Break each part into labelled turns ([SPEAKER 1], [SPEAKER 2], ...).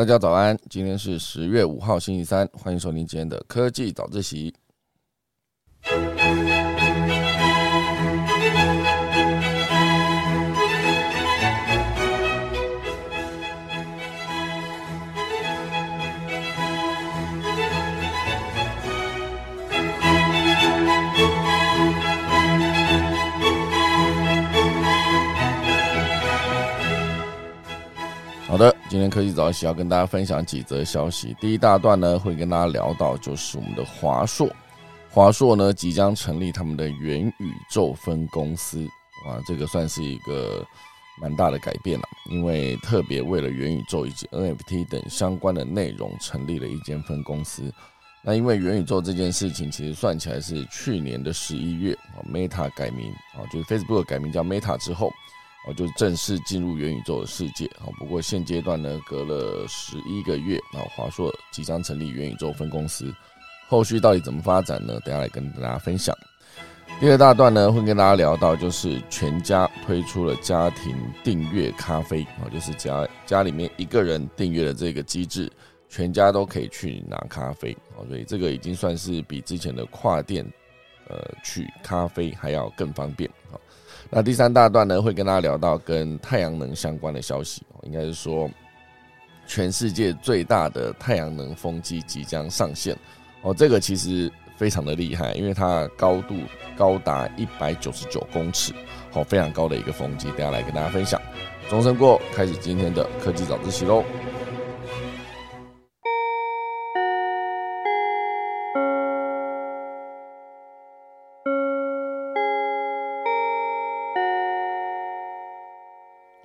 [SPEAKER 1] 大家早安，今天是十月五号星期三，欢迎收听今天的科技早自习。好的，今天科技早起要跟大家分享几则消息。第一大段呢，会跟大家聊到就是我们的华硕，华硕呢即将成立他们的元宇宙分公司，啊，这个算是一个蛮大的改变了，因为特别为了元宇宙以及 NFT 等相关的内容成立了一间分公司。那因为元宇宙这件事情，其实算起来是去年的十一月，Meta 改名啊，就是 Facebook 改名叫 Meta 之后。哦，就正式进入元宇宙的世界啊！不过现阶段呢，隔了十一个月啊，华硕即将成立元宇宙分公司，后续到底怎么发展呢？等下来跟大家分享。第二大段呢，会跟大家聊到，就是全家推出了家庭订阅咖啡啊，就是家家里面一个人订阅的这个机制，全家都可以去拿咖啡啊，所以这个已经算是比之前的跨店呃去咖啡还要更方便啊。那第三大段呢，会跟大家聊到跟太阳能相关的消息，应该是说，全世界最大的太阳能风机即将上线哦，这个其实非常的厉害，因为它高度高达一百九十九公尺，好，非常高的一个风机，等下来跟大家分享。钟声过，开始今天的科技早自习喽。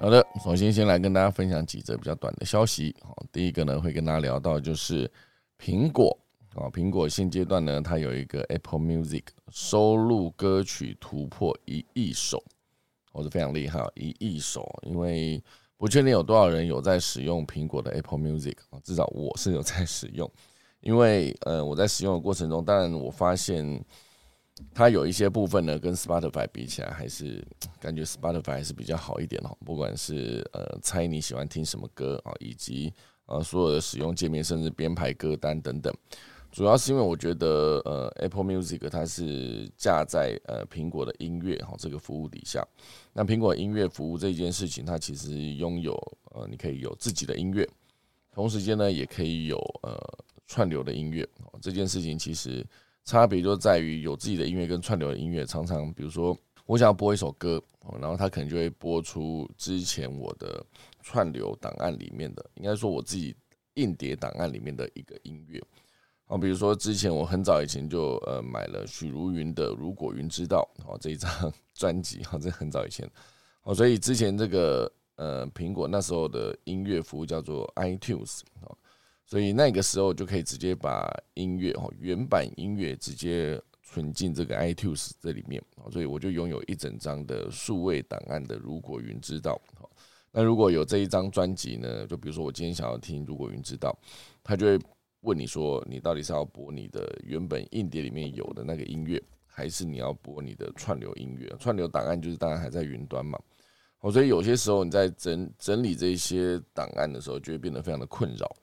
[SPEAKER 1] 好的，首先先来跟大家分享几则比较短的消息。好，第一个呢会跟大家聊到就是苹果啊，苹果现阶段呢它有一个 Apple Music 收录歌曲突破一亿首，我是非常厉害，一亿首。因为不确定有多少人有在使用苹果的 Apple Music 啊，至少我是有在使用。因为呃我在使用的过程中，当然我发现。它有一些部分呢，跟 Spotify 比起来，还是 感觉 Spotify 还是比较好一点哦。不管是呃猜你喜欢听什么歌啊，以及呃所有的使用界面，甚至编排歌单等等，主要是因为我觉得呃 Apple Music 它是架在呃苹果的音乐哈这个服务底下。那苹果音乐服务这件事情，它其实拥有呃你可以有自己的音乐，同时间呢也可以有呃串流的音乐。这件事情其实。差别就在于有自己的音乐跟串流的音乐，常常比如说我想要播一首歌，然后它可能就会播出之前我的串流档案里面的，应该说我自己硬碟档案里面的一个音乐。好，比如说之前我很早以前就呃买了许茹芸的《如果云知道》好这一张专辑，好这很早以前，哦所以之前这个呃苹果那时候的音乐服务叫做 iTunes 好。所以那个时候就可以直接把音乐哈原版音乐直接存进这个 iTunes 这里面所以我就拥有一整张的数位档案的。如果云知道，那如果有这一张专辑呢，就比如说我今天想要听，如果云知道，他就会问你说，你到底是要播你的原本硬碟里面有的那个音乐，还是你要播你的串流音乐？串流档案就是当然还在云端嘛。哦，所以有些时候你在整整理这些档案的时候，就会变得非常的困扰。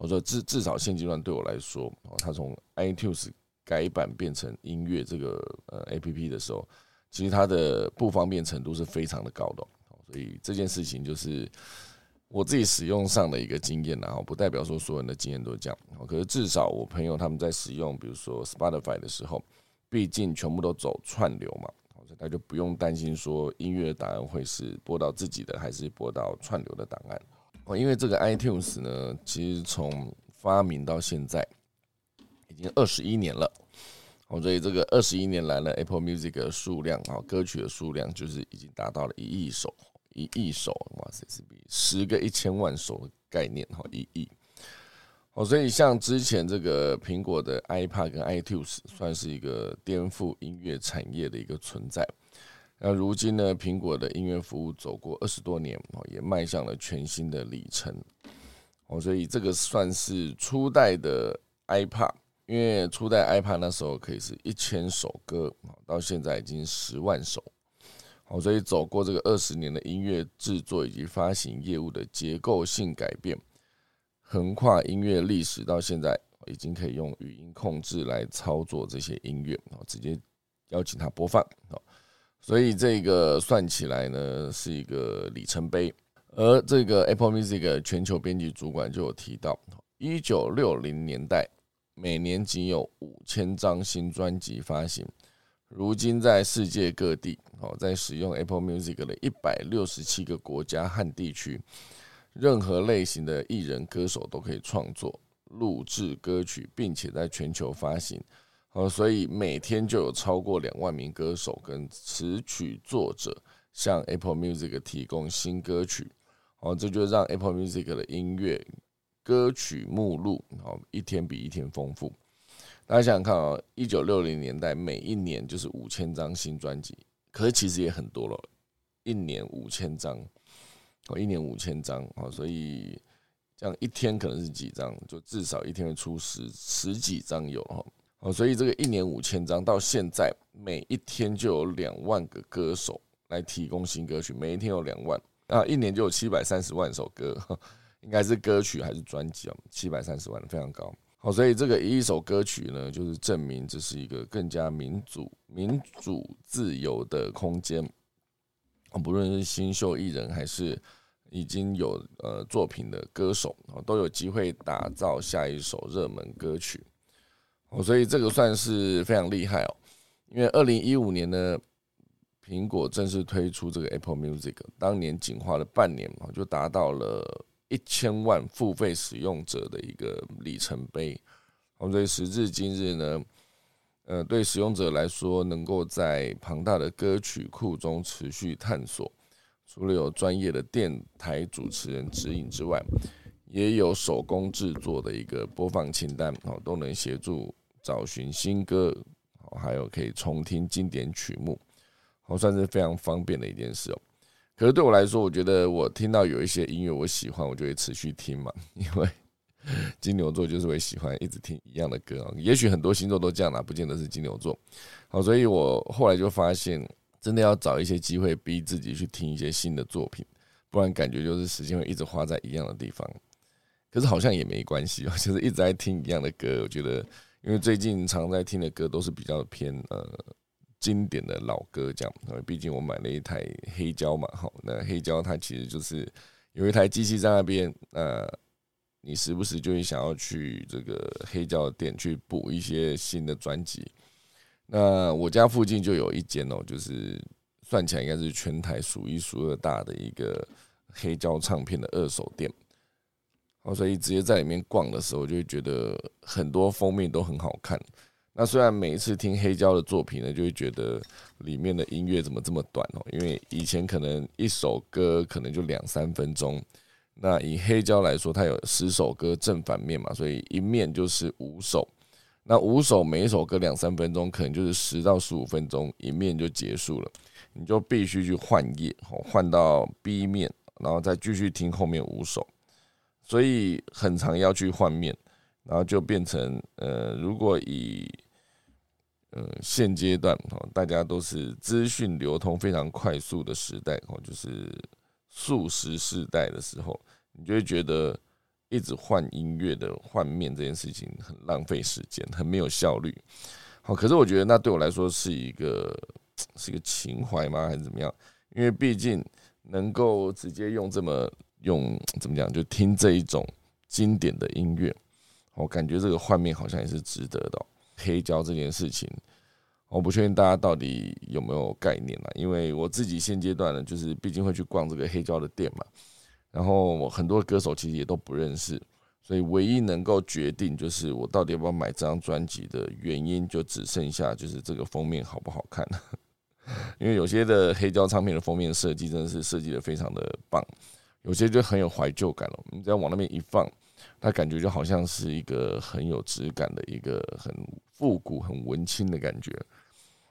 [SPEAKER 1] 我说至至少现阶段对我来说，哦，它从 iTunes 改版变成音乐这个呃 APP 的时候，其实它的不方便程度是非常的高的，所以这件事情就是我自己使用上的一个经验，然后不代表说所有人的经验都这样。可是至少我朋友他们在使用，比如说 Spotify 的时候，毕竟全部都走串流嘛，所以他就不用担心说音乐档案会是播到自己的，还是播到串流的档案。因为这个 iTunes 呢，其实从发明到现在已经二十一年了，哦，所以这个二十一年来呢，Apple Music 的数量啊，歌曲的数量就是已经达到了一亿首，一亿首，哇塞，是比十个一千万首的概念哈，一亿。哦，所以像之前这个苹果的 iPad 跟 iTunes 算是一个颠覆音乐产业的一个存在。那如今呢？苹果的音乐服务走过二十多年哦，也迈向了全新的里程哦，所以这个算是初代的 iPad，因为初代 iPad 那时候可以是一千首歌到现在已经十万首哦，所以走过这个二十年的音乐制作以及发行业务的结构性改变，横跨音乐历史到现在，已经可以用语音控制来操作这些音乐，哦直接邀请他播放。哦，所以这个算起来呢，是一个里程碑。而这个 Apple Music 全球编辑主管就有提到，一九六零年代每年仅有五千张新专辑发行，如今在世界各地，哦，在使用 Apple Music 的一百六十七个国家和地区。任何类型的艺人歌手都可以创作、录制歌曲，并且在全球发行。哦，所以每天就有超过两万名歌手跟词曲作者向 Apple Music 提供新歌曲。哦，这就让 Apple Music 的音乐歌曲目录好一天比一天丰富。大家想想看啊，一九六零年代每一年就是五千张新专辑，可是其实也很多了，一年五千张。哦，一年五千张哦，所以这样一天可能是几张，就至少一天会出十十几张有哈。哦，哦所以这个一年五千张，到现在每一天就有两万个歌手来提供新歌曲，每一天有两万啊，一年就有七百三十万首歌，应该是歌曲还是专辑啊？七百三十万非常高。好，所以这个一首歌曲呢，就是证明这是一个更加民主、民主自由的空间。不论是新秀艺人还是已经有呃作品的歌手都有机会打造下一首热门歌曲哦，所以这个算是非常厉害哦。因为二零一五年呢，苹果正式推出这个 Apple Music，当年仅花了半年嘛，就达到了一千万付费使用者的一个里程碑。所以时至今日呢。呃，对使用者来说，能够在庞大的歌曲库中持续探索，除了有专业的电台主持人指引之外，也有手工制作的一个播放清单哦，都能协助找寻新歌，还有可以重听经典曲目，好，算是非常方便的一件事哦。可是对我来说，我觉得我听到有一些音乐我喜欢，我就会持续听嘛，因为。金牛座就是会喜欢一直听一样的歌，也许很多星座都这样啦，不见得是金牛座。好，所以我后来就发现，真的要找一些机会逼自己去听一些新的作品，不然感觉就是时间会一直花在一样的地方。可是好像也没关系哦，就是一直在听一样的歌。我觉得，因为最近常在听的歌都是比较偏呃经典的老歌，这样。因为毕竟我买了一台黑胶嘛，好，那黑胶它其实就是有一台机器在那边，呃。你时不时就会想要去这个黑胶店去补一些新的专辑。那我家附近就有一间哦，就是算起来应该是全台数一数二大的一个黑胶唱片的二手店。哦，所以直接在里面逛的时候，就会觉得很多封面都很好看。那虽然每一次听黑胶的作品呢，就会觉得里面的音乐怎么这么短哦？因为以前可能一首歌可能就两三分钟。那以黑胶来说，它有十首歌正反面嘛，所以一面就是五首。那五首每一首歌两三分钟，可能就是十到十五分钟，一面就结束了。你就必须去换页，换到 B 面，然后再继续听后面五首。所以很长要去换面，然后就变成呃，如果以呃现阶段哦，大家都是资讯流通非常快速的时代哦，就是数十世代的时候。你就会觉得一直换音乐的换面这件事情很浪费时间，很没有效率。好，可是我觉得那对我来说是一个是一个情怀吗，还是怎么样？因为毕竟能够直接用这么用怎么讲，就听这一种经典的音乐，我感觉这个换面好像也是值得的。黑胶这件事情，我不确定大家到底有没有概念了，因为我自己现阶段呢，就是毕竟会去逛这个黑胶的店嘛。然后我很多歌手其实也都不认识，所以唯一能够决定就是我到底要不要买这张专辑的原因，就只剩下就是这个封面好不好看。因为有些的黑胶唱片的封面设计真的是设计的非常的棒，有些就很有怀旧感了。你只要往那边一放，它感觉就好像是一个很有质感的一个很复古、很文青的感觉。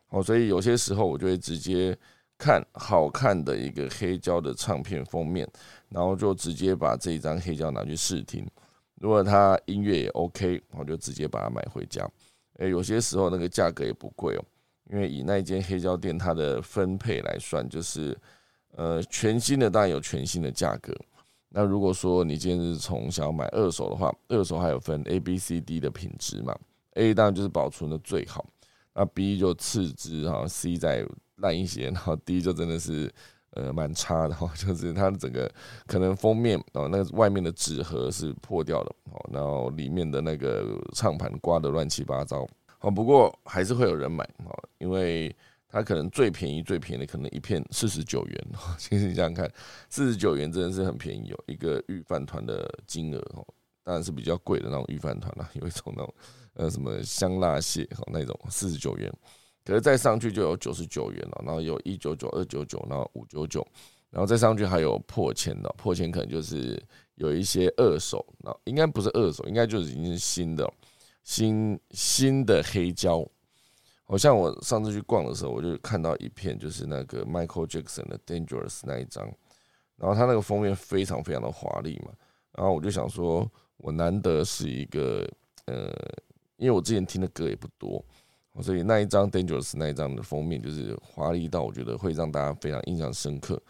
[SPEAKER 1] 哦，所以有些时候我就会直接。看好看的一个黑胶的唱片封面，然后就直接把这一张黑胶拿去试听。如果它音乐也 OK，我就直接把它买回家。诶，有些时候那个价格也不贵哦，因为以那间黑胶店它的分配来算，就是呃全新的当然有全新的价格，那如果说你今天是从想要买二手的话，二手还有分 A、B、C、D 的品质嘛？A 当然就是保存的最好，那 B 就次之哈，C 再烂一些，然后 D 就真的是呃蛮差的哈，就是它的整个可能封面哦，那个外面的纸盒是破掉了哦，然后里面的那个唱盘刮的乱七八糟。哦，不过还是会有人买哦，因为。它可能最便宜最便宜的可能一片四十九元，其实你想想看，四十九元真的是很便宜哦，一个御饭团的金额哦，当然是比较贵的那种御饭团啦，有一种那种呃什么香辣蟹哈那种四十九元，可是再上去就有九十九元了，然后有一九九二九九，然后五九九，然后再上去还有破千的，破千可能就是有一些二手，那应该不是二手，应该就是已经是新的新新的黑胶。好像我上次去逛的时候，我就看到一片，就是那个 Michael Jackson 的 Dangerous 那一张，然后他那个封面非常非常的华丽嘛，然后我就想说，我难得是一个呃，因为我之前听的歌也不多，所以那一张 Dangerous 那一张的封面就是华丽到我觉得会让大家非常印象深刻。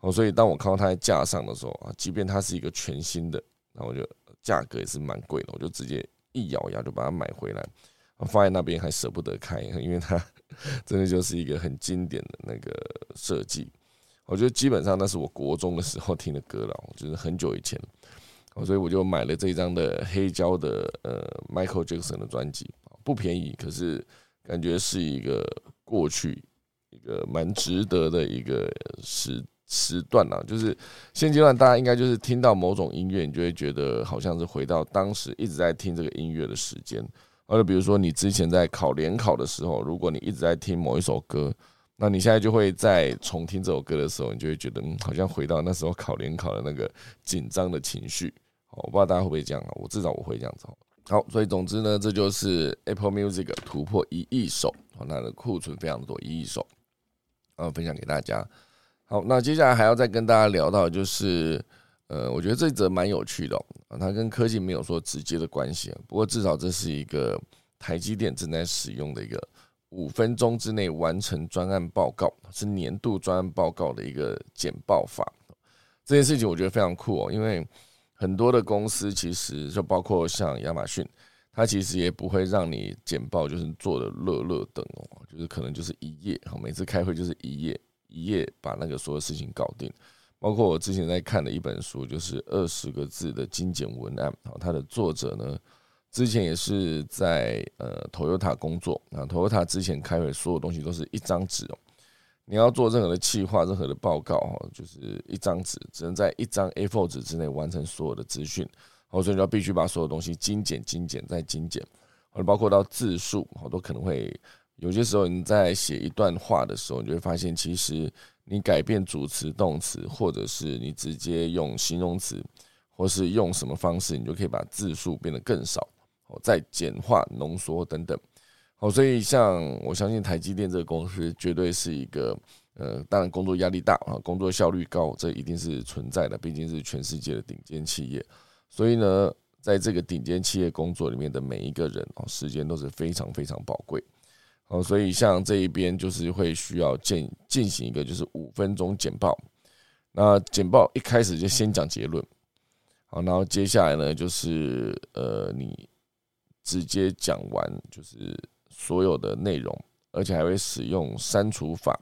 [SPEAKER 1] 哦，所以当我看到它在架上的时候啊，即便它是一个全新的，然后就价格也是蛮贵的，我就直接一咬牙就把它买回来。放在那边还舍不得开，因为它 真的就是一个很经典的那个设计。我觉得基本上那是我国中的时候听的歌了，就是很久以前，所以我就买了这张的黑胶的呃 Michael Jackson 的专辑，不便宜，可是感觉是一个过去一个蛮值得的一个时时段啊。就是现阶段大家应该就是听到某种音乐，你就会觉得好像是回到当时一直在听这个音乐的时间。或者比如说，你之前在考联考的时候，如果你一直在听某一首歌，那你现在就会在重听这首歌的时候，你就会觉得嗯，好像回到那时候考联考的那个紧张的情绪。我不知道大家会不会这样啊？我至少我会这样子。好，所以总之呢，这就是 Apple Music 突破一亿首，它的库存非常多，一亿首，然后分享给大家。好，那接下来还要再跟大家聊到就是。呃，我觉得这则蛮有趣的啊，它跟科技没有说直接的关系，不过至少这是一个台积电正在使用的一个五分钟之内完成专案报告，是年度专案报告的一个简报法。这件事情我觉得非常酷哦，因为很多的公司其实就包括像亚马逊，它其实也不会让你简报就是做的乐乐等哦，就是可能就是一页，每次开会就是一页一页把那个所有事情搞定。包括我之前在看的一本书，就是二十个字的精简文案。好，它的作者呢，之前也是在呃 Toyota 工作。那 Toyota 之前开会，所有东西都是一张纸哦。你要做任何的计划、任何的报告，哈，就是一张纸，只能在一张 A4 纸之内完成所有的资讯。好，所以你要必须把所有东西精简、精简再精简。或者包括到字数，好多可能会有些时候你在写一段话的时候，你就会发现其实。你改变主词、动词，或者是你直接用形容词，或是用什么方式，你就可以把字数变得更少，哦，再简化、浓缩等等。哦，所以像我相信台积电这个公司，绝对是一个呃，当然工作压力大啊，工作效率高，这一定是存在的，毕竟是全世界的顶尖企业。所以呢，在这个顶尖企业工作里面的每一个人哦，时间都是非常非常宝贵。哦，所以像这一边就是会需要进进行一个就是五分钟简报，那简报一开始就先讲结论，好，然后接下来呢就是呃你直接讲完就是所有的内容，而且还会使用删除法，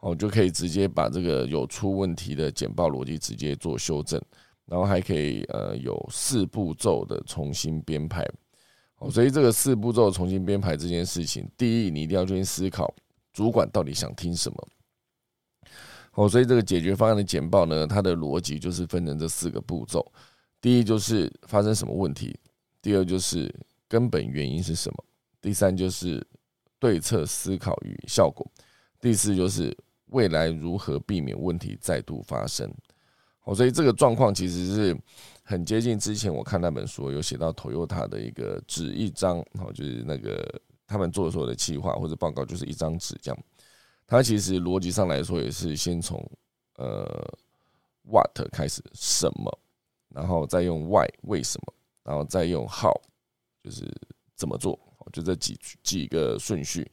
[SPEAKER 1] 哦就可以直接把这个有出问题的简报逻辑直接做修正，然后还可以呃有四步骤的重新编排。哦，所以这个四步骤重新编排这件事情，第一，你一定要去思考主管到底想听什么。哦，所以这个解决方案的简报呢，它的逻辑就是分成这四个步骤：第一就是发生什么问题；第二就是根本原因是什么；第三就是对策思考与效果；第四就是未来如何避免问题再度发生。哦，所以这个状况其实是。很接近之前我看那本书，有写到 Toyota 的一个纸一张，好，就是那个他们做的所有的计划或者报告，就是一张纸这样。它其实逻辑上来说也是先从呃 What 开始什么，然后再用 Why 为什么，然后再用 How 就是怎么做，就这几几个顺序。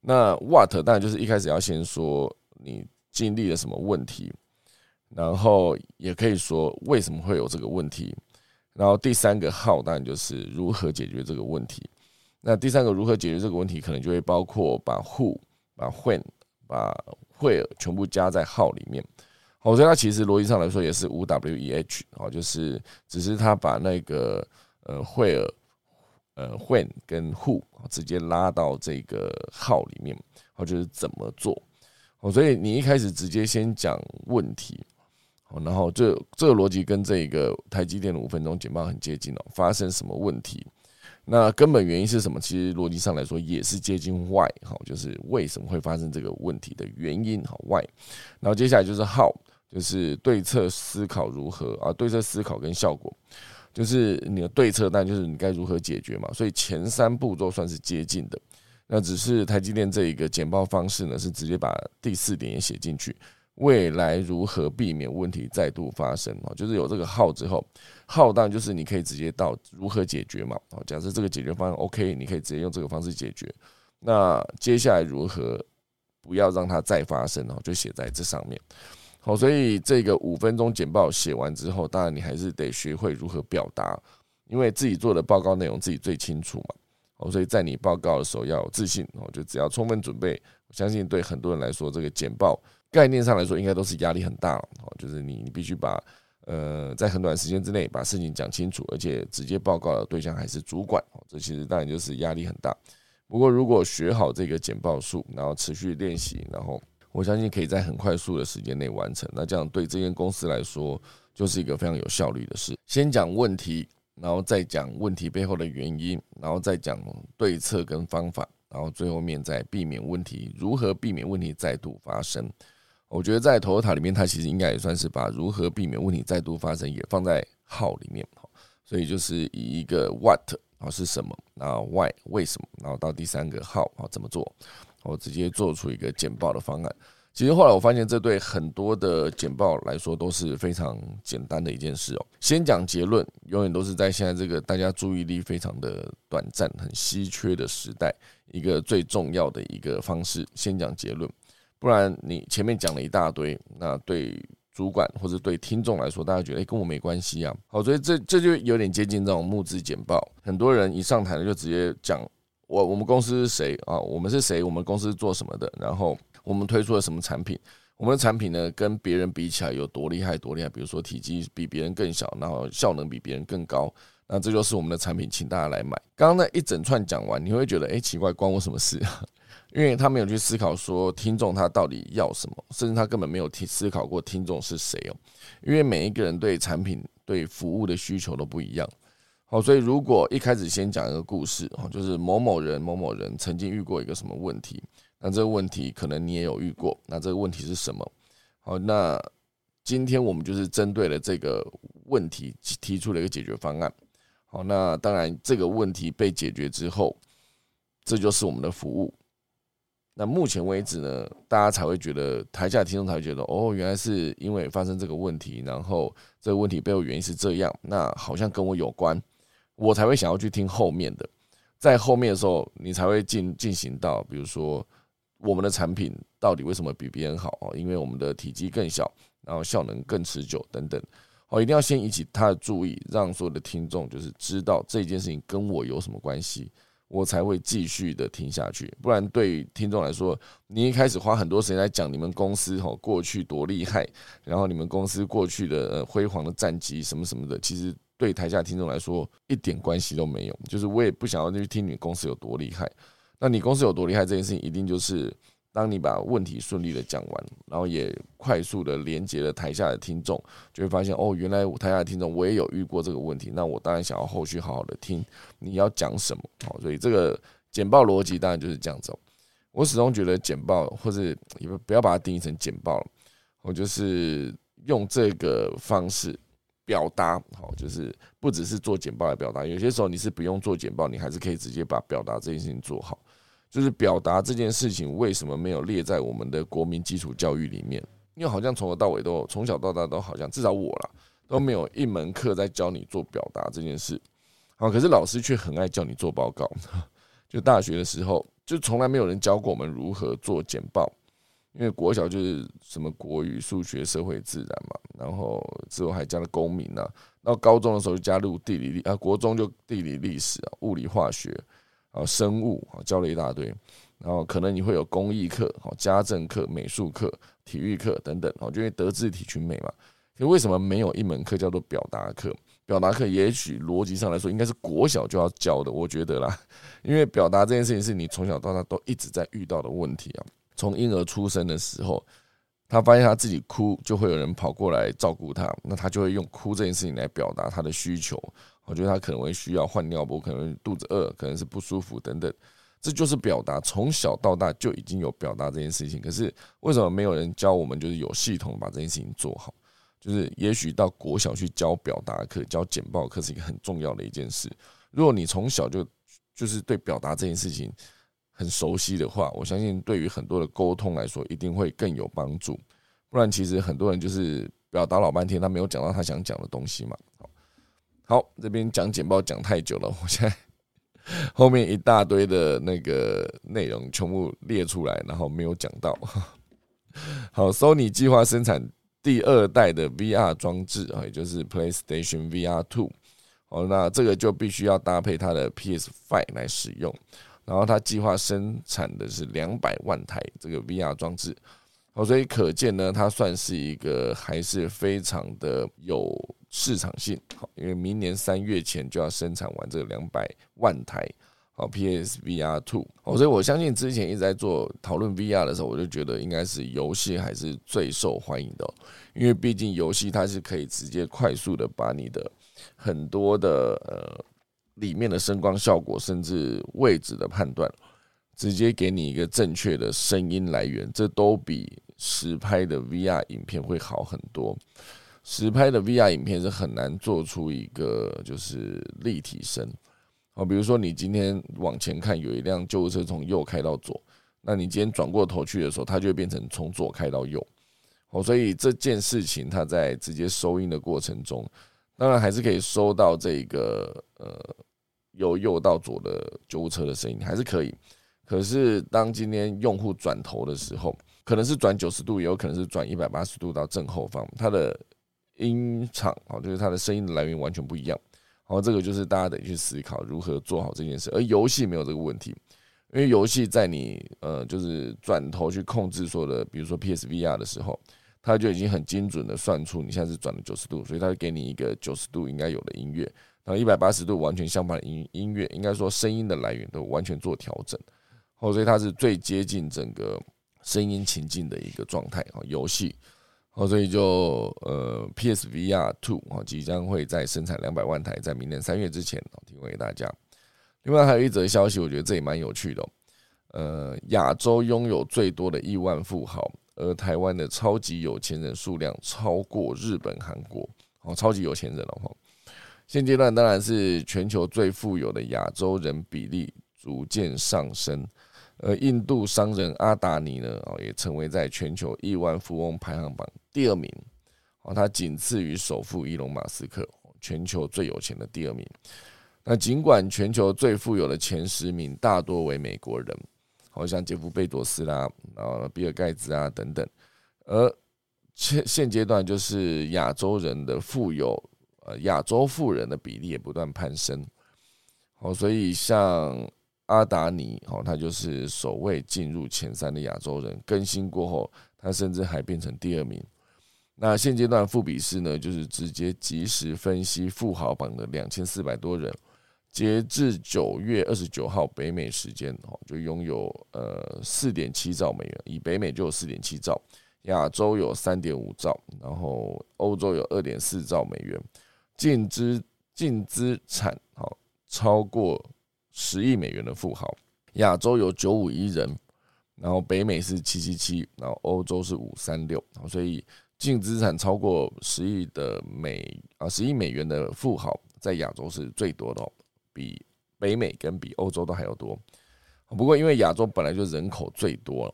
[SPEAKER 1] 那 What 当然就是一开始要先说你经历了什么问题。然后也可以说为什么会有这个问题。然后第三个号当然就是如何解决这个问题。那第三个如何解决这个问题，可能就会包括把 who、把 when、把 where 全部加在号里面。好，所以它其实逻辑上来说也是五 w e h，哦，就是只是它把那个呃 where、呃 when 跟 who 直接拉到这个号里面，好就是怎么做。哦，所以你一开始直接先讲问题。然后这这个逻辑跟这个台积电的五分钟简报很接近哦。发生什么问题？那根本原因是什么？其实逻辑上来说也是接近 why 好，就是为什么会发生这个问题的原因好 why。然后接下来就是 how，就是对策思考如何啊？对策思考跟效果，就是你的对策，但就是你该如何解决嘛。所以前三步骤算是接近的。那只是台积电这一个简报方式呢，是直接把第四点也写进去。未来如何避免问题再度发生哦？就是有这个号之后，号当就是你可以直接到如何解决嘛。哦，假设这个解决方案 OK，你可以直接用这个方式解决。那接下来如何不要让它再发生哦？就写在这上面。好，所以这个五分钟简报写完之后，当然你还是得学会如何表达，因为自己做的报告内容自己最清楚嘛。哦，所以在你报告的时候要有自信哦，就只要充分准备，我相信对很多人来说，这个简报。概念上来说，应该都是压力很大哦，就是你你必须把呃在很短时间之内把事情讲清楚，而且直接报告的对象还是主管哦，这其实当然就是压力很大。不过如果学好这个简报术，然后持续练习，然后我相信可以在很快速的时间内完成。那这样对这间公司来说，就是一个非常有效率的事。先讲问题，然后再讲问题背后的原因，然后再讲对策跟方法，然后最后面再避免问题，如何避免问题再度发生。我觉得在投塔里面，它其实应该也算是把如何避免问题再度发生也放在号里面所以就是以一个 what 啊是什么，然后 why 为什么，然后到第三个 how 啊怎么做，我直接做出一个简报的方案。其实后来我发现，这对很多的简报来说都是非常简单的一件事哦。先讲结论，永远都是在现在这个大家注意力非常的短暂、很稀缺的时代，一个最重要的一个方式，先讲结论。不然你前面讲了一大堆，那对主管或者对听众来说，大家觉得哎跟我没关系啊。好，所以这这就有点接近这种募资简报。很多人一上台就直接讲我我们公司是谁？啊，我们是谁，我们公司做什么的，然后我们推出了什么产品，我们的产品呢跟别人比起来有多厉害多厉害，比如说体积比别人更小，然后效能比别人更高，那这就是我们的产品，请大家来买。刚刚那一整串讲完，你会觉得哎奇怪，关我什么事啊？因为他没有去思考说听众他到底要什么，甚至他根本没有听思考过听众是谁哦。因为每一个人对产品、对服务的需求都不一样。好，所以如果一开始先讲一个故事，哦，就是某某人、某某人曾经遇过一个什么问题，那这个问题可能你也有遇过，那这个问题是什么？好，那今天我们就是针对了这个问题提出了一个解决方案。好，那当然这个问题被解决之后，这就是我们的服务。那目前为止呢，大家才会觉得台下听众才会觉得，哦，原来是因为发生这个问题，然后这个问题背后原因是这样，那好像跟我有关，我才会想要去听后面的，在后面的时候，你才会进进行到，比如说我们的产品到底为什么比别人好，因为我们的体积更小，然后效能更持久等等，哦，一定要先引起他的注意，让所有的听众就是知道这件事情跟我有什么关系。我才会继续的听下去，不然对听众来说，你一开始花很多时间来讲你们公司吼过去多厉害，然后你们公司过去的辉煌的战绩什么什么的，其实对台下听众来说一点关系都没有。就是我也不想要去听你公司有多厉害，那你公司有多厉害这件事情，一定就是。当你把问题顺利的讲完，然后也快速的连接了台下的听众，就会发现哦，原来台下的听众我也有遇过这个问题。那我当然想要后续好好的听你要讲什么。好，所以这个简报逻辑当然就是这样子。我始终觉得简报或者也不要把它定义成简报了，我就是用这个方式表达。好，就是不只是做简报来表达，有些时候你是不用做简报，你还是可以直接把表达这件事情做好。就是表达这件事情为什么没有列在我们的国民基础教育里面？因为好像从头到尾都从小到大都好像至少我啦都没有一门课在教你做表达这件事。好，可是老师却很爱叫你做报告。就大学的时候，就从来没有人教过我们如何做简报。因为国小就是什么国语、数学、社会、自然嘛，然后之后还加了公民啊。到高中的时候就加入地理历啊，国中就地理历史啊、物理化学啊、生物啊，教了一大堆。然后可能你会有公益课、好家政课、美术课、体育课等等哦，就因为德智体群美嘛。所以为什么没有一门课叫做表达课？表达课也许逻辑上来说应该是国小就要教的，我觉得啦，因为表达这件事情是你从小到大都一直在遇到的问题啊。从婴儿出生的时候，他发现他自己哭，就会有人跑过来照顾他，那他就会用哭这件事情来表达他的需求。我觉得他可能会需要换尿布，可能肚子饿，可能是不舒服等等，这就是表达。从小到大就已经有表达这件事情，可是为什么没有人教我们，就是有系统把这件事情做好？就是也许到国小去教表达课、教简报课是一个很重要的一件事。如果你从小就就是对表达这件事情很熟悉的话，我相信对于很多的沟通来说，一定会更有帮助。不然，其实很多人就是表达老半天，他没有讲到他想讲的东西嘛。好，这边讲简报讲太久了，我现在后面一大堆的那个内容全部列出来，然后没有讲到。好，Sony 计划生产。第二代的 VR 装置啊，也就是 PlayStation VR Two，好，那这个就必须要搭配它的 PS Five 来使用。然后它计划生产的是两百万台这个 VR 装置，好，所以可见呢，它算是一个还是非常的有市场性。好，因为明年三月前就要生产完这个两百万台。好，PSVR Two，所以我相信之前一直在做讨论 VR 的时候，我就觉得应该是游戏还是最受欢迎的，因为毕竟游戏它是可以直接快速的把你的很多的呃里面的声光效果，甚至位置的判断，直接给你一个正确的声音来源，这都比实拍的 VR 影片会好很多。实拍的 VR 影片是很难做出一个就是立体声。哦，比如说你今天往前看，有一辆救护车从右开到左，那你今天转过头去的时候，它就会变成从左开到右。哦，所以这件事情它在直接收音的过程中，当然还是可以收到这个呃由右到左的救护车的声音，还是可以。可是当今天用户转头的时候，可能是转九十度，也有可能是转一百八十度到正后方，它的音场啊，就是它的声音的来源完全不一样。然后这个就是大家得去思考如何做好这件事，而游戏没有这个问题，因为游戏在你呃就是转头去控制所有的，比如说 PSVR 的时候，它就已经很精准的算出你现在是转了九十度，所以它会给你一个九十度应该有的音乐，然后一百八十度完全相反的音音乐，应该说声音的来源都完全做调整，哦，所以它是最接近整个声音情境的一个状态啊，游戏。哦，所以就呃，PSVR Two 啊，即将会在生产两百万台，在明年三月之前提供给大家。另外还有一则消息，我觉得这也蛮有趣的。呃，亚洲拥有最多的亿万富豪，而台湾的超级有钱人数量超过日本、韩国。哦，超级有钱人了哈。现阶段当然是全球最富有的亚洲人比例逐渐上升。而印度商人阿达尼呢，哦，也成为在全球亿万富翁排行榜第二名，哦，他仅次于首富伊隆马斯克，全球最有钱的第二名。那尽管全球最富有的前十名大多为美国人，好像杰夫贝佐斯啦，然后比尔盖茨啊等等，而现现阶段就是亚洲人的富有，呃，亚洲富人的比例也不断攀升，哦，所以像。阿达尼，哦，他就是首位进入前三的亚洲人。更新过后，他甚至还变成第二名。那现阶段富比士呢，就是直接及时分析富豪榜的两千四百多人。截至九月二十九号北美时间，哦，就拥有呃四点七兆美元。以北美就有四点七兆，亚洲有三点五兆，然后欧洲有二点四兆美元。净资净资产，好超过。十亿美元的富豪，亚洲有九五亿人，然后北美是七七七，然后欧洲是五三六，所以净资产超过十亿的美啊十亿美元的富豪，在亚洲是最多的，比北美跟比欧洲都还要多。不过因为亚洲本来就人口最多，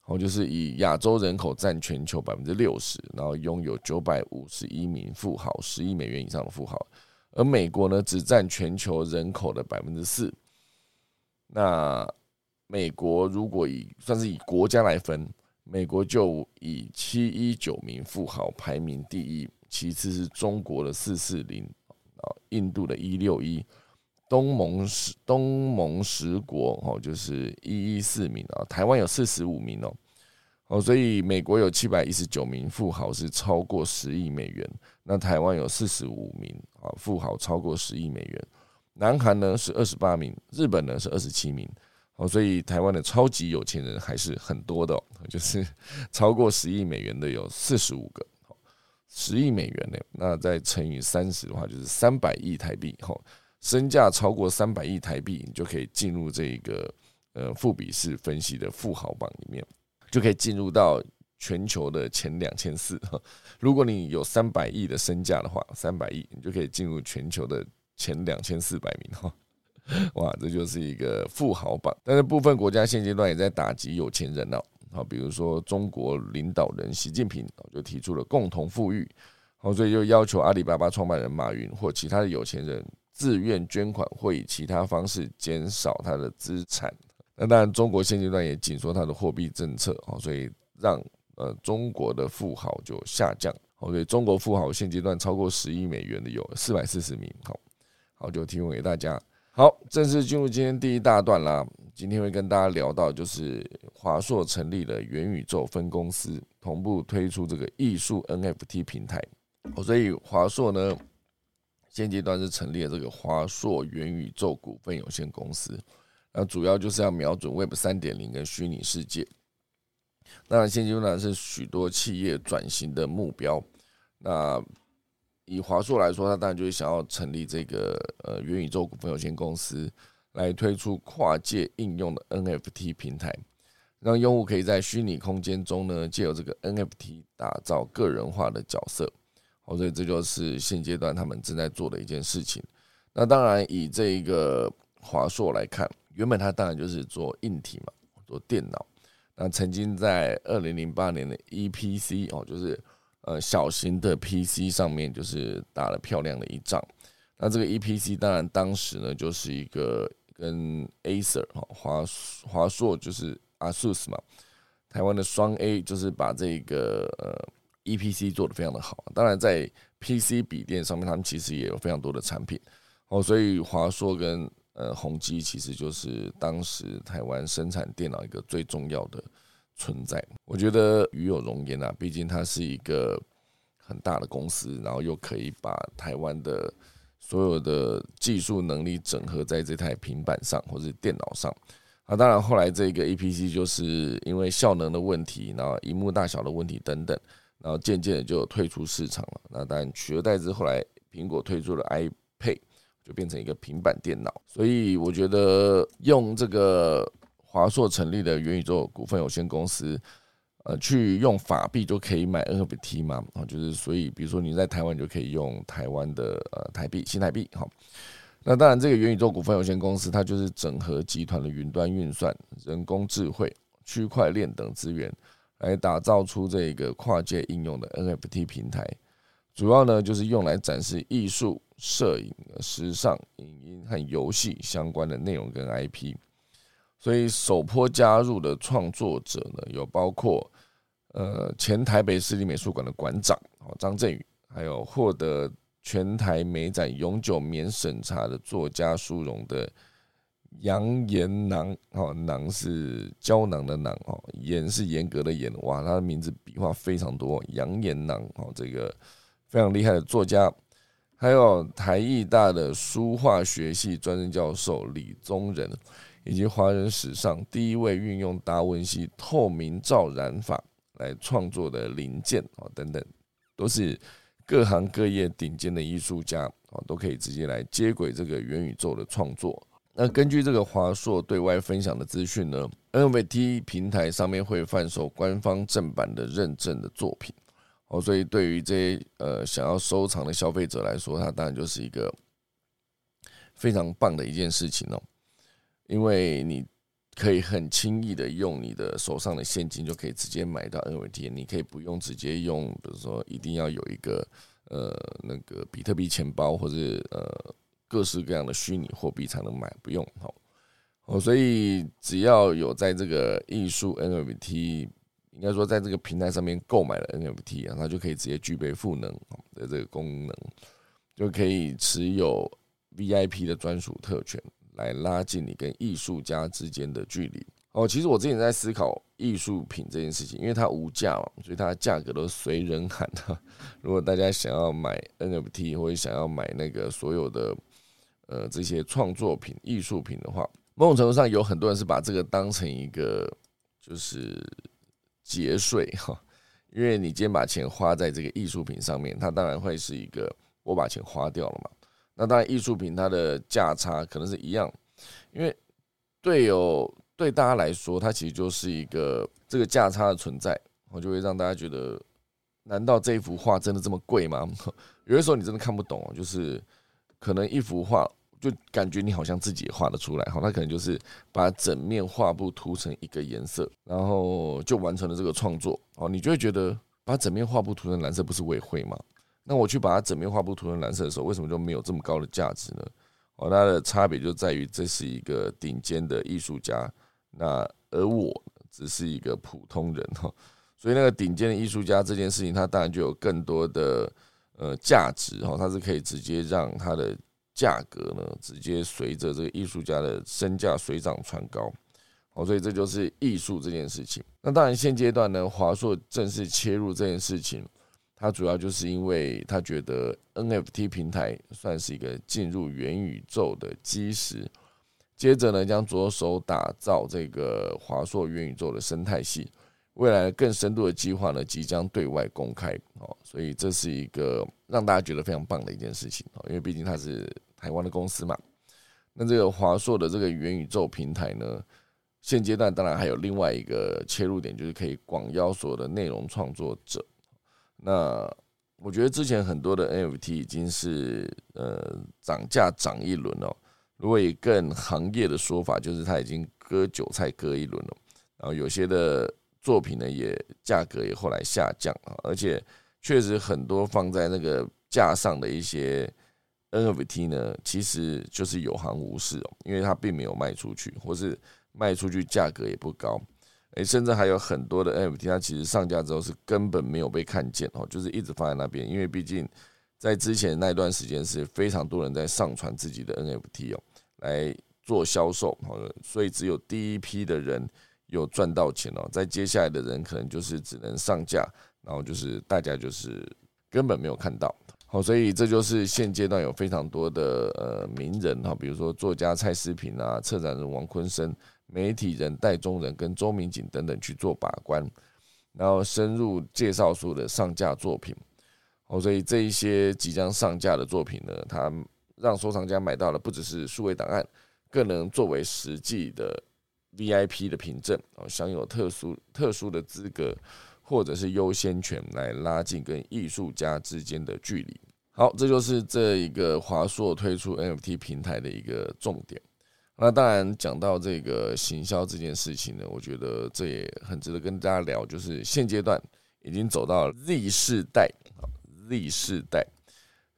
[SPEAKER 1] 然后就是以亚洲人口占全球百分之六十，然后拥有九百五十一名富豪，十亿美元以上的富豪。而美国呢，只占全球人口的百分之四。那美国如果以算是以国家来分，美国就以七一九名富豪排名第一，其次是中国的四四零啊，印度的一六一，东盟十东盟十国哦，就是一一四名啊，台湾有四十五名哦。哦，所以美国有七百一十九名富豪是超过十亿美元，那台湾有四十五名啊富豪超过十亿美元，南韩呢是二十八名，日本呢是二十七名。哦，所以台湾的超级有钱人还是很多的，就是超过十亿美元的有四十五个。十亿美元呢，那再乘以三十的话，就是三百亿台币。哈，身价超过三百亿台币，你就可以进入这个呃富比士分析的富豪榜里面。就可以进入到全球的前两千四。如果你有三百亿的身价的话，三百亿你就可以进入全球的前两千四百名。哈，哇，这就是一个富豪榜。但是部分国家现阶段也在打击有钱人哦。好，比如说中国领导人习近平就提出了共同富裕，好，所以就要求阿里巴巴创办人马云或其他的有钱人自愿捐款或以其他方式减少他的资产。那当然，中国现阶段也紧缩他的货币政策啊，所以让呃中国的富豪就下降。好，所以中国富豪现阶段超过十亿美元的有四百四十名。好，好就提供给大家。好，正式进入今天第一大段啦。今天会跟大家聊到，就是华硕成立了元宇宙分公司，同步推出这个艺术 NFT 平台。哦，所以华硕呢，现阶段是成立了这个华硕元宇宙股份有限公司。那主要就是要瞄准 Web 三点零跟虚拟世界。那现阶段是许多企业转型的目标。那以华硕来说，它当然就是想要成立这个呃元宇宙股份有限公司，来推出跨界应用的 NFT 平台，让用户可以在虚拟空间中呢，借由这个 NFT 打造个人化的角色。好，所以这就是现阶段他们正在做的一件事情。那当然，以这个华硕来看。原本它当然就是做硬体嘛，做电脑。那曾经在二零零八年的 EPC 哦，就是呃小型的 PC 上面，就是打了漂亮的一仗。那这个 EPC 当然当时呢，就是一个跟 Acer 哈华华硕就是 ASUS 嘛，台湾的双 A 就是把这个呃 EPC 做的非常的好。当然在 PC 笔电上面，他们其实也有非常多的产品哦，所以华硕跟呃，宏基其实就是当时台湾生产电脑一个最重要的存在。我觉得与有荣焉啊，毕竟它是一个很大的公司，然后又可以把台湾的所有的技术能力整合在这台平板上或者电脑上。啊，当然后来这个 APC 就是因为效能的问题，然后荧幕大小的问题等等，然后渐渐的就退出市场了。那当然取而代之，后来苹果推出了 iPad。就变成一个平板电脑，所以我觉得用这个华硕成立的元宇宙股份有限公司，呃，去用法币就可以买 NFT 嘛，啊，就是所以比如说你在台湾就可以用台湾的呃台币新台币，好，那当然这个元宇宙股份有限公司它就是整合集团的云端运算、人工智慧、区块链等资源，来打造出这个跨界应用的 NFT 平台。主要呢，就是用来展示艺术、摄影、时尚、影音和游戏相关的内容跟 IP。所以首波加入的创作者呢，有包括呃前台北市立美术馆的馆长哦张振宇，还有获得全台美展永久免审查的作家殊荣的杨延囊哦，囊是胶囊的囊哦，严是严格的严，哇，他的名字笔画非常多，杨延囊哦，这个。非常厉害的作家，还有台艺大的书画学系专任教授李宗仁，以及华人史上第一位运用达文西透明照染法来创作的零件啊等等，都是各行各业顶尖的艺术家啊，都可以直接来接轨这个元宇宙的创作。那根据这个华硕对外分享的资讯呢，NFT 平台上面会贩售官方正版的认证的作品。哦，所以对于这些呃想要收藏的消费者来说，它当然就是一个非常棒的一件事情哦，因为你可以很轻易的用你的手上的现金就可以直接买到 NFT，你可以不用直接用，比如说一定要有一个呃那个比特币钱包或者呃各式各样的虚拟货币才能买，不用哦。哦，所以只要有在这个艺术 NFT。应该说在这个平台上面购买了 NFT 啊，它就可以直接具备赋能的这个功能，就可以持有 VIP 的专属特权，来拉近你跟艺术家之间的距离。哦，其实我之前在思考艺术品这件事情，因为它无价嘛，所以它的价格都随人喊的。如果大家想要买 NFT 或者想要买那个所有的呃这些创作品、艺术品的话，某种程度上有很多人是把这个当成一个就是节税 哈，因为你今天把钱花在这个艺术品上面，它当然会是一个我把钱花掉了嘛。那当然，艺术品它的价差可能是一样，因为对有。对大家来说，它其实就是一个这个价差的存在，我就会让大家觉得，难道这一幅画真的这么贵吗？有的时候你真的看不懂哦，就是可能一幅画就感觉你好像自己画得出来，好，它可能就是把整面画布涂成一个颜色，然后就完成了这个创作，哦，你就会觉得把整面画布涂成蓝色不是我也会吗？那我去把它整面画布涂成蓝色的时候，为什么就没有这么高的价值呢？哦，它的差别就在于这是一个顶尖的艺术家。那而我只是一个普通人哈，所以那个顶尖的艺术家这件事情，他当然就有更多的呃价值哈，他是可以直接让他的价格呢直接随着这个艺术家的身价水涨船高，哦，所以这就是艺术这件事情。那当然现阶段呢，华硕正式切入这件事情，他主要就是因为他觉得 NFT 平台算是一个进入元宇宙的基石。接着呢，将着手打造这个华硕元宇宙的生态系，未来更深度的计划呢，即将对外公开哦，所以这是一个让大家觉得非常棒的一件事情哦，因为毕竟它是台湾的公司嘛。那这个华硕的这个元宇宙平台呢，现阶段当然还有另外一个切入点，就是可以广邀所有的内容创作者。那我觉得之前很多的 NFT 已经是呃涨价涨一轮了。如果以更行业的说法，就是它已经割韭菜割一轮了，然后有些的作品呢，也价格也后来下降啊，而且确实很多放在那个架上的一些 NFT 呢，其实就是有行无市哦，因为它并没有卖出去，或是卖出去价格也不高，诶，甚至还有很多的 NFT，它其实上架之后是根本没有被看见哦，就是一直放在那边，因为毕竟在之前那一段时间是非常多人在上传自己的 NFT 哦。来做销售，好的，所以只有第一批的人有赚到钱哦，在接下来的人可能就是只能上架，然后就是大家就是根本没有看到，好，所以这就是现阶段有非常多的呃名人哈，比如说作家蔡思平啊，策展人王坤生，媒体人戴中仁跟周明景等等去做把关，然后深入介绍所有的上架作品，哦，所以这一些即将上架的作品呢，它。让收藏家买到的不只是数位档案，更能作为实际的 VIP 的凭证哦，享有特殊特殊的资格或者是优先权，来拉近跟艺术家之间的距离。好，这就是这一个华硕推出 NFT 平台的一个重点。那当然讲到这个行销这件事情呢，我觉得这也很值得跟大家聊，就是现阶段已经走到 Z 世代啊，Z 世代。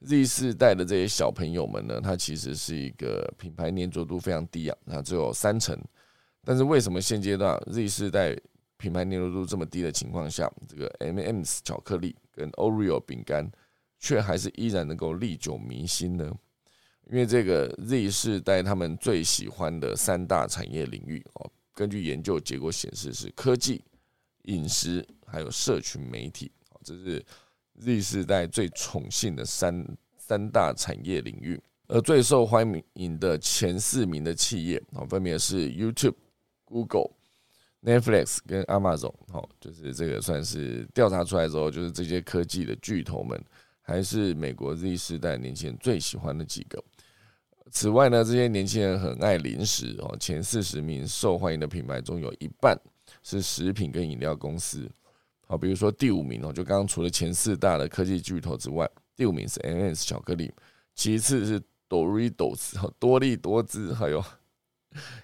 [SPEAKER 1] Z 世代的这些小朋友们呢，他其实是一个品牌粘着度非常低啊，那只有三成。但是为什么现阶段 Z 世代品牌粘着度这么低的情况下，这个 M&M's 巧克力跟 Oreo 饼干却还是依然能够历久弥新呢？因为这个 Z 世代他们最喜欢的三大产业领域哦，根据研究结果显示是科技、饮食还有社群媒体这是。Z 世代最宠幸的三三大产业领域，而最受欢迎的前四名的企业啊，分别是 YouTube、Google、Netflix 跟 Amazon。好，就是这个算是调查出来之后，就是这些科技的巨头们，还是美国 Z 世代年轻人最喜欢的几个。此外呢，这些年轻人很爱零食哦，前四十名受欢迎的品牌中有一半是食品跟饮料公司。好，比如说第五名哦，就刚刚除了前四大的科技巨头之外，第五名是 M&S 巧克力，其次是 Doritos 多利多姿，还有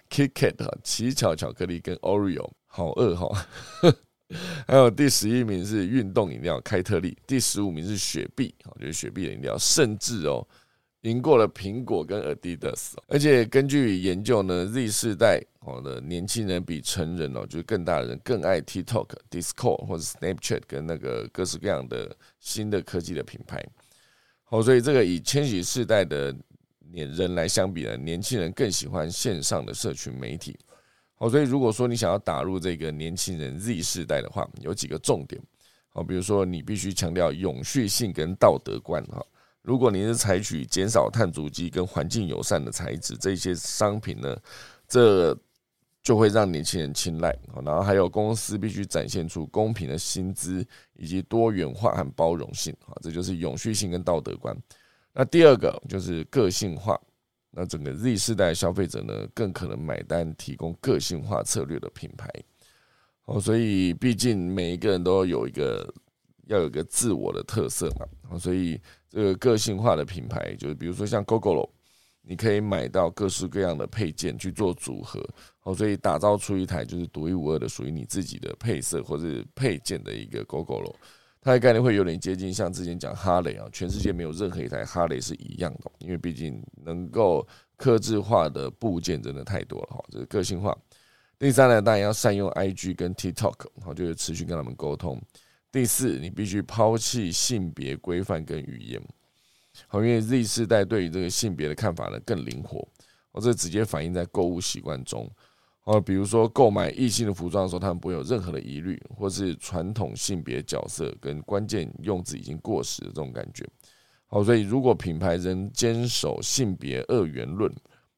[SPEAKER 1] KitKat 奇巧巧克力跟 Oreo，好饿哈。还有第十一名是运动饮料开特利，第十五名是雪碧，好就是雪碧的饮料，甚至哦赢过了苹果跟 Adidas，而且根据研究呢，Z 世代哦的年轻人比成人哦，就是更大的人更爱 TikTok、Discord 或者 Snapchat 跟那个各式各样的新的科技的品牌。好，所以这个以千禧世代的年人来相比呢，年轻人更喜欢线上的社群媒体。好，所以如果说你想要打入这个年轻人 Z 世代的话，有几个重点。好，比如说你必须强调永续性跟道德观哈。如果您是采取减少碳足迹跟环境友善的材质，这些商品呢，这就会让年轻人青睐。然后还有公司必须展现出公平的薪资以及多元化和包容性啊，这就是永续性跟道德观。那第二个就是个性化，那整个 Z 世代消费者呢，更可能买单提供个性化策略的品牌。哦，所以毕竟每一个人都有一个要有一个自我的特色嘛，所以。这个个性化的品牌，就是比如说像 GoGo 你可以买到各式各样的配件去做组合，好，所以打造出一台就是独一无二的属于你自己的配色或者配件的一个 GoGo 它的概念会有点接近像之前讲哈雷啊，全世界没有任何一台哈雷是一样的，因为毕竟能够克制化的部件真的太多了哈，这是个性化。第三呢，当然要善用 IG 跟 TikTok，好，就是持续跟他们沟通。第四，你必须抛弃性别规范跟语言，好，因为 Z 世代对于这个性别的看法呢更灵活，哦，这直接反映在购物习惯中，哦，比如说购买异性的服装的时候，他们不会有任何的疑虑，或是传统性别角色跟关键用字已经过时的这种感觉，好，所以如果品牌仍坚守性别二元论，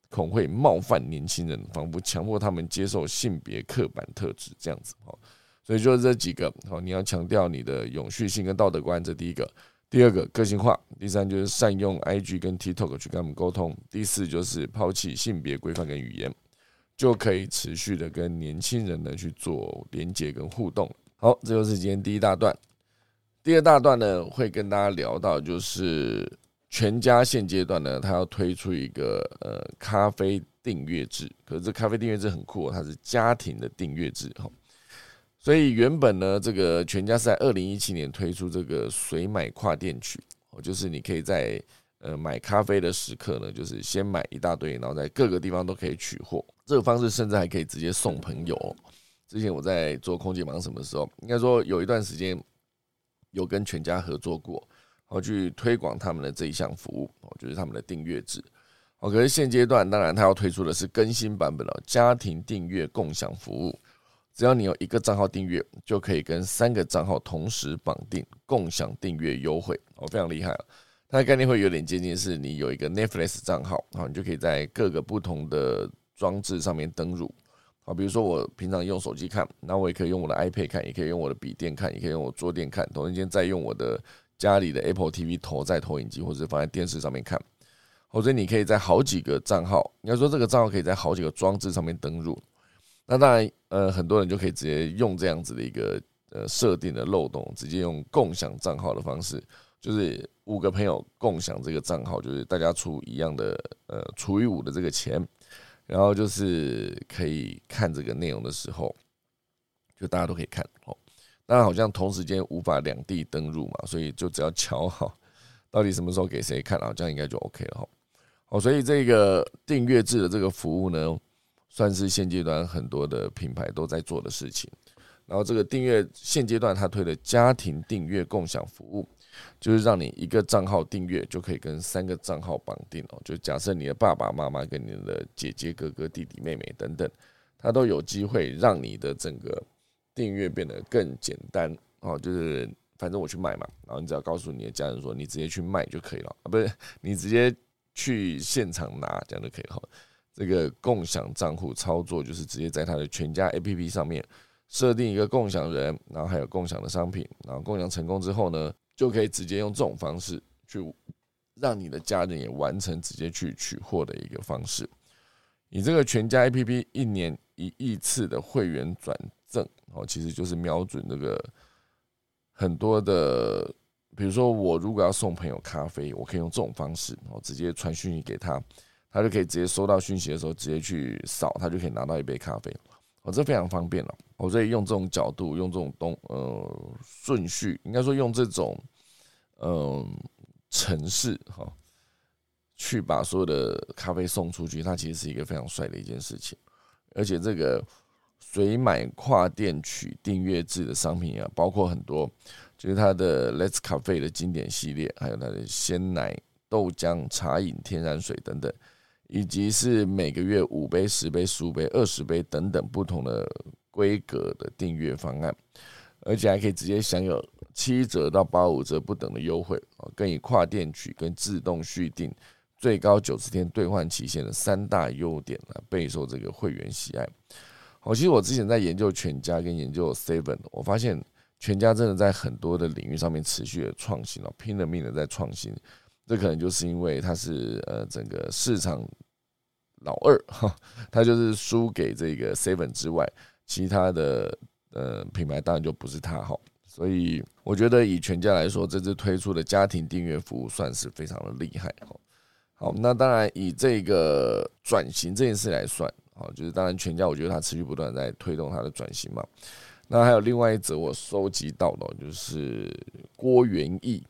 [SPEAKER 1] 恐会冒犯年轻人，仿佛强迫他们接受性别刻板特质这样子，哦。所以就是这几个好，你要强调你的永续性跟道德观，这第一个；第二个个性化；第三就是善用 IG 跟 TikTok 去跟他们沟通；第四就是抛弃性别规范跟语言，就可以持续的跟年轻人呢去做连接跟互动。好，这就是今天第一大段。第二大段呢，会跟大家聊到就是全家现阶段呢，它要推出一个呃咖啡订阅制，可是这咖啡订阅制很酷，哦它是家庭的订阅制哈。所以原本呢，这个全家是在二零一七年推出这个随买跨店取，哦，就是你可以在呃买咖啡的时刻呢，就是先买一大堆，然后在各个地方都可以取货。这个方式甚至还可以直接送朋友。之前我在做空姐忙什么时候，应该说有一段时间有跟全家合作过，然后去推广他们的这一项服务，哦，就是他们的订阅制。哦，可是现阶段当然他要推出的是更新版本了，家庭订阅共享服务。只要你有一个账号订阅，就可以跟三个账号同时绑定，共享订阅优惠哦，非常厉害了。它的概念会有点接近，是你有一个 Netflix 账号，好你就可以在各个不同的装置上面登入。好，比如说我平常用手机看，那我也可以用我的 iPad 看，也可以用我的笔电看，也可以用我桌垫看，同时间再用我的家里的 Apple TV 投在投影机或者放在电视上面看。或者你可以在好几个账号，应该说这个账号可以在好几个装置上面登入。那当然，呃，很多人就可以直接用这样子的一个呃设定的漏洞，直接用共享账号的方式，就是五个朋友共享这个账号，就是大家出一样的呃除以五的这个钱，然后就是可以看这个内容的时候，就大家都可以看哦。当然，好像同时间无法两地登入嘛，所以就只要瞧好到底什么时候给谁看啊，这样应该就 OK 了哈。哦，所以这个订阅制的这个服务呢。算是现阶段很多的品牌都在做的事情。然后这个订阅现阶段他推的家庭订阅共享服务，就是让你一个账号订阅就可以跟三个账号绑定哦。就假设你的爸爸妈妈跟你的姐姐哥哥弟弟妹妹等等，他都有机会让你的整个订阅变得更简单哦。就是反正我去卖嘛，然后你只要告诉你的家人说你直接去卖就可以了啊，不是你直接去现场拿这样就可以了。这个共享账户操作就是直接在他的全家 APP 上面设定一个共享人，然后还有共享的商品，然后共享成功之后呢，就可以直接用这种方式去让你的家人也完成直接去取货的一个方式。你这个全家 APP 一年一亿次的会员转赠哦，其实就是瞄准这个很多的，比如说我如果要送朋友咖啡，我可以用这种方式哦，直接传讯息给他。他就可以直接收到讯息的时候，直接去扫，他就可以拿到一杯咖啡，哦，这非常方便了。我所以用这种角度，用这种东呃顺序，应该说用这种嗯城市哈，去把所有的咖啡送出去，它其实是一个非常帅的一件事情。而且这个随买跨店取订阅制的商品啊，包括很多，就是它的 Let's Cafe 的经典系列，还有它的鲜奶、豆浆、茶饮、天然水等等，以及是每个月五杯、十杯、十五杯、二十杯等等不同的规格的订阅方案，而且还可以直接享有七折到八五折不等的优惠啊，更以跨店取跟自动续订。最高九十天兑换期限的三大优点来备受这个会员喜爱。好，其实我之前在研究全家跟研究 Seven，我发现全家真的在很多的领域上面持续的创新哦，拼了命的在创新。这可能就是因为它是呃整个市场老二哈，它就是输给这个 Seven 之外，其他的呃品牌当然就不是它哈。所以我觉得以全家来说，这次推出的家庭订阅服务算是非常的厉害哈。好，那当然以这个转型这件事来算，好，就是当然全家我觉得它持续不断在推动它的转型嘛。那还有另外一则我收集到的，就是郭元义，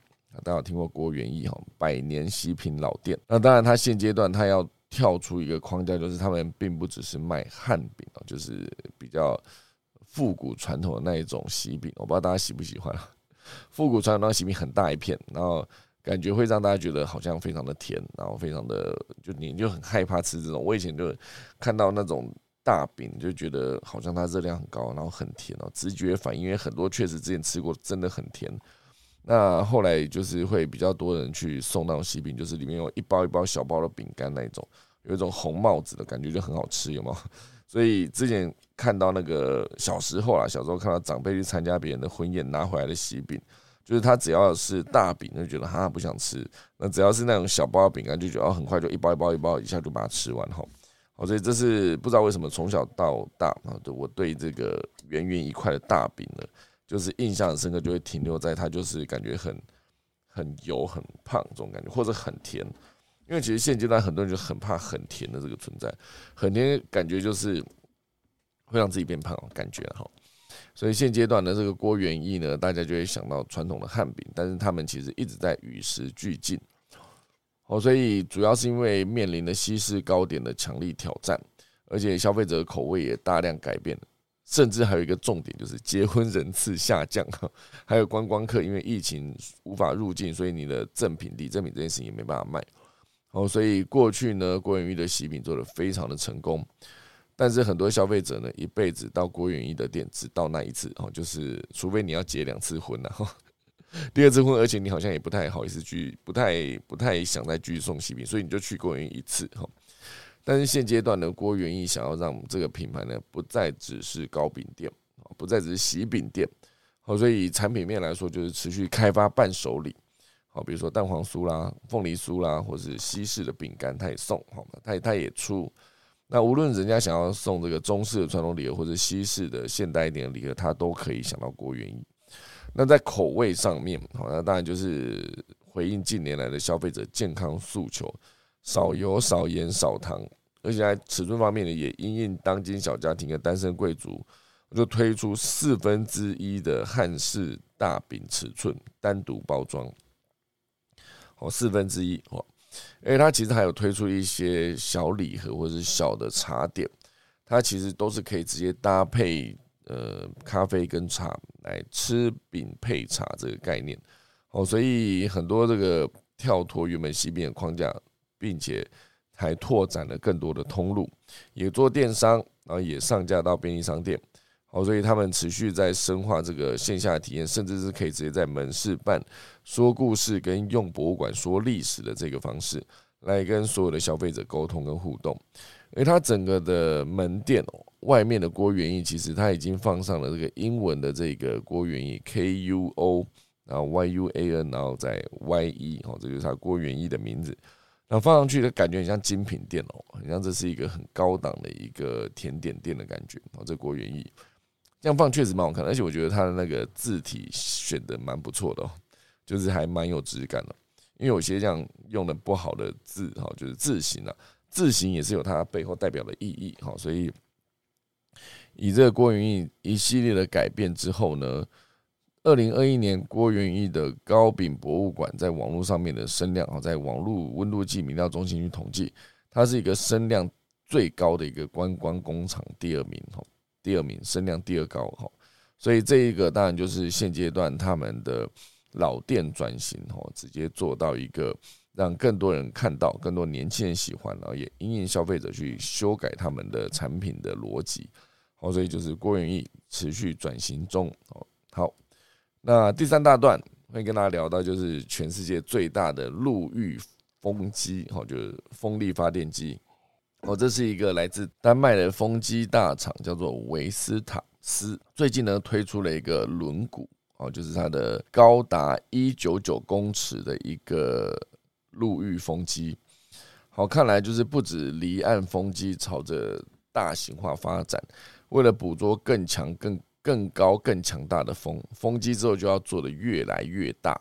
[SPEAKER 1] 大家有听过郭元义哈，百年喜品老店。那当然，它现阶段它要跳出一个框架，就是他们并不只是卖汉饼哦，就是比较复古传统的那一种喜饼。我不知道大家喜不喜欢复古传统那喜饼很大一片，然后。感觉会让大家觉得好像非常的甜，然后非常的就你就很害怕吃这种。我以前就看到那种大饼，就觉得好像它热量很高，然后很甜哦，直觉反应。因为很多确实之前吃过，真的很甜。那后来就是会比较多人去送那种喜饼，就是里面有一包一包小包的饼干那一种，有一种红帽子的感觉，就很好吃，有吗？所以之前看到那个小时候啊，小时候看到长辈去参加别人的婚宴拿回来的喜饼。就是他只要是大饼就觉得哈不想吃，那只要是那种小包饼干就觉得很快就一包一包一包一下就把它吃完哈。好，所以这是不知道为什么从小到大啊，我对这个圆圆一块的大饼呢，就是印象很深刻，就会停留在它就是感觉很很油很胖这种感觉，或者很甜。因为其实现阶段很多人就很怕很甜的这个存在，很甜感觉就是会让自己变胖，感觉哈。所以现阶段的这个郭元义呢，大家就会想到传统的汉饼，但是他们其实一直在与时俱进。哦，所以主要是因为面临的西式糕点的强力挑战，而且消费者口味也大量改变，甚至还有一个重点就是结婚人次下降，还有观光客因为疫情无法入境，所以你的赠品礼赠品这件事情也没办法卖。哦，所以过去呢，郭元义的喜饼做的非常的成功。但是很多消费者呢，一辈子到郭元义的店只到那一次哦，就是除非你要结两次婚然后 第二次婚，而且你好像也不太好意思去，不太不太想再继续送喜饼，所以你就去郭元义一次哈。但是现阶段呢，郭元义想要让这个品牌呢，不再只是糕饼店啊不再只是喜饼店，好，所以产品面来说，就是持续开发伴手礼，好，比如说蛋黄酥啦、凤梨酥啦，或是西式的饼干，他也送，好嘛，他他也出。那无论人家想要送这个中式的传统礼盒，或者西式的现代一点的礼盒，他都可以想到郭元义。那在口味上面，好，那当然就是回应近年来的消费者健康诉求，少油、少盐、少糖，而且在尺寸方面呢，也因应当今小家庭的单身贵族，就推出四分之一的汉式大饼尺寸单独包装，哦，四分之一，哦。因为它其实还有推出一些小礼盒或者是小的茶点，它其实都是可以直接搭配呃咖啡跟茶来吃饼配茶这个概念。哦，所以很多这个跳脱原本西饼的框架，并且还拓展了更多的通路，也做电商，然后也上架到便利商店。哦，所以他们持续在深化这个线下体验，甚至是可以直接在门市办说故事跟用博物馆说历史的这个方式，来跟所有的消费者沟通跟互动。因为它整个的门店外面的郭元义，其实它已经放上了这个英文的这个郭元义 K U O，然后 Y U A N，然后在 Y E，哦，这就是它郭元义的名字。然后放上去的感觉很像精品店哦，很像这是一个很高档的一个甜点店的感觉哦，这郭元义。这样放确实蛮好看，而且我觉得它的那个字体选的蛮不错的哦，就是还蛮有质感的。因为有些这样用的不好的字，哈，就是字形啊，字形也是有它背后代表的意义，哈。所以以这个郭云义一系列的改变之后呢，二零二一年郭元义的高饼博物馆在网络上面的声量啊，在网络温度计民调中心去统计，它是一个声量最高的一个观光工厂，第二名哈，第二名声量第二高哈，所以这一个当然就是现阶段他们的老店转型哈，直接做到一个让更多人看到，更多年轻人喜欢，然后也引领消费者去修改他们的产品的逻辑，好，所以就是郭元义持续转型中哦，那第三大段会跟大家聊到，就是全世界最大的陆域风机，哈，就是风力发电机。哦，这是一个来自丹麦的风机大厂，叫做维斯塔斯。最近呢，推出了一个轮毂，哦，就是它的高达一九九公尺的一个陆域风机。好，看来就是不止离岸风机朝着大型化发展，为了捕捉更强更。更高、更强大的风风机之后就要做的越来越大，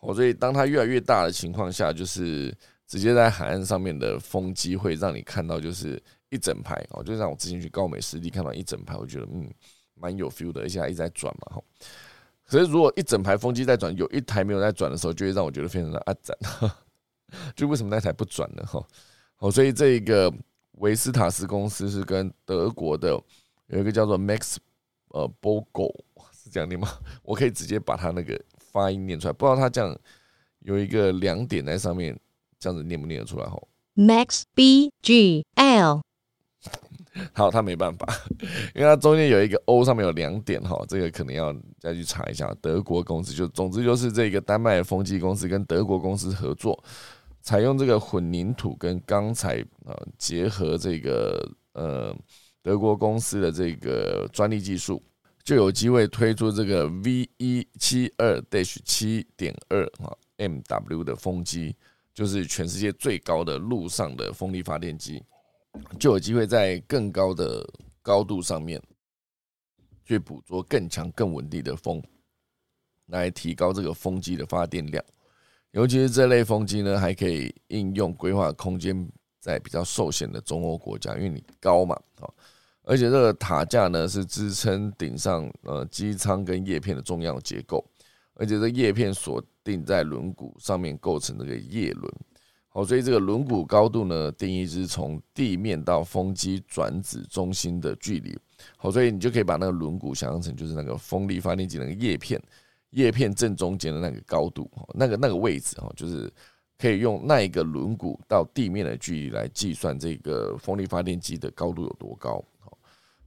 [SPEAKER 1] 哦，所以当它越来越大的情况下，就是直接在海岸上面的风机会让你看到，就是一整排哦，就像我之前去高美湿地看到一整排，我觉得嗯蛮有 feel 的，而且一直在转嘛，哈。可是如果一整排风机在转，有一台没有在转的时候，就会让我觉得非常的阿展，就为什么那台不转呢？哈，哦，所以这个维斯塔斯公司是跟德国的有一个叫做 Max。呃，Bogo 是这样念吗？我可以直接把它那个发音念出来，不知道它这样有一个两点在上面，这样子念不念得出来？吼
[SPEAKER 2] ，Max B G L。
[SPEAKER 1] 好，他没办法，因为它中间有一个 O，上面有两点哈，这个可能要再去查一下。德国公司就总之就是这个丹麦风机公司跟德国公司合作，采用这个混凝土跟钢材呃结合这个呃。德国公司的这个专利技术，就有机会推出这个 V 一七二 Dash 七点二啊 MW 的风机，就是全世界最高的陆上的风力发电机，就有机会在更高的高度上面去捕捉更强、更稳定的风，来提高这个风机的发电量。尤其是这类风机呢，还可以应用规划空间。在比较受限的中欧国家，因为你高嘛，啊，而且这个塔架呢是支撑顶上呃机舱跟叶片的重要结构，而且这叶片锁定在轮毂上面构成这个叶轮，好，所以这个轮毂高度呢定义是从地面到风机转子中心的距离，好，所以你就可以把那个轮毂想象成就是那个风力发电机那个叶片，叶片正中间的那个高度，那个那个位置哈，就是。可以用那一个轮毂到地面的距离来计算这个风力发电机的高度有多高，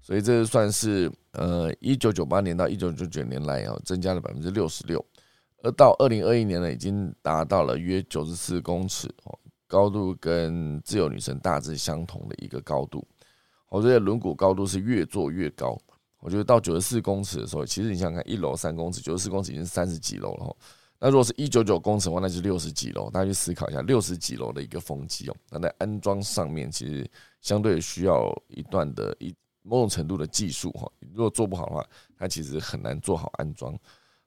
[SPEAKER 1] 所以这算是呃一九九八年到一九九九年来啊增加了百分之六十六，而到二零二一年呢已经达到了约九十四公尺哦，高度跟自由女神大致相同的一个高度，我觉得轮毂高度是越做越高，我觉得到九十四公尺的时候，其实你想想看，一楼三公尺，九十四公尺已经三十几楼了。那如果是一九九公尺的话，那就六十几楼。大家去思考一下，六十几楼的一个风机哦，那在安装上面其实相对需要一段的一某种程度的技术哈。如果做不好的话，它其实很难做好安装。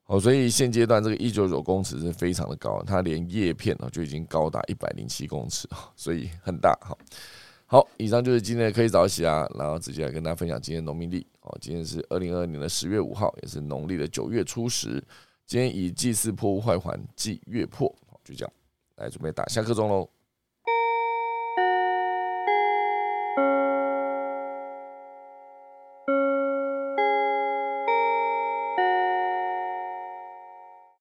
[SPEAKER 1] 哦，所以现阶段这个一九九公尺是非常的高，它连叶片哦就已经高达一百零七公尺所以很大。好，好，以上就是今天的可以早起啊，然后直接来跟大家分享今天农民历。哦，今天是二零二二年的十月五号，也是农历的九月初十。今天以祭祀破坏环祭月破，就这样来准备打下课钟喽。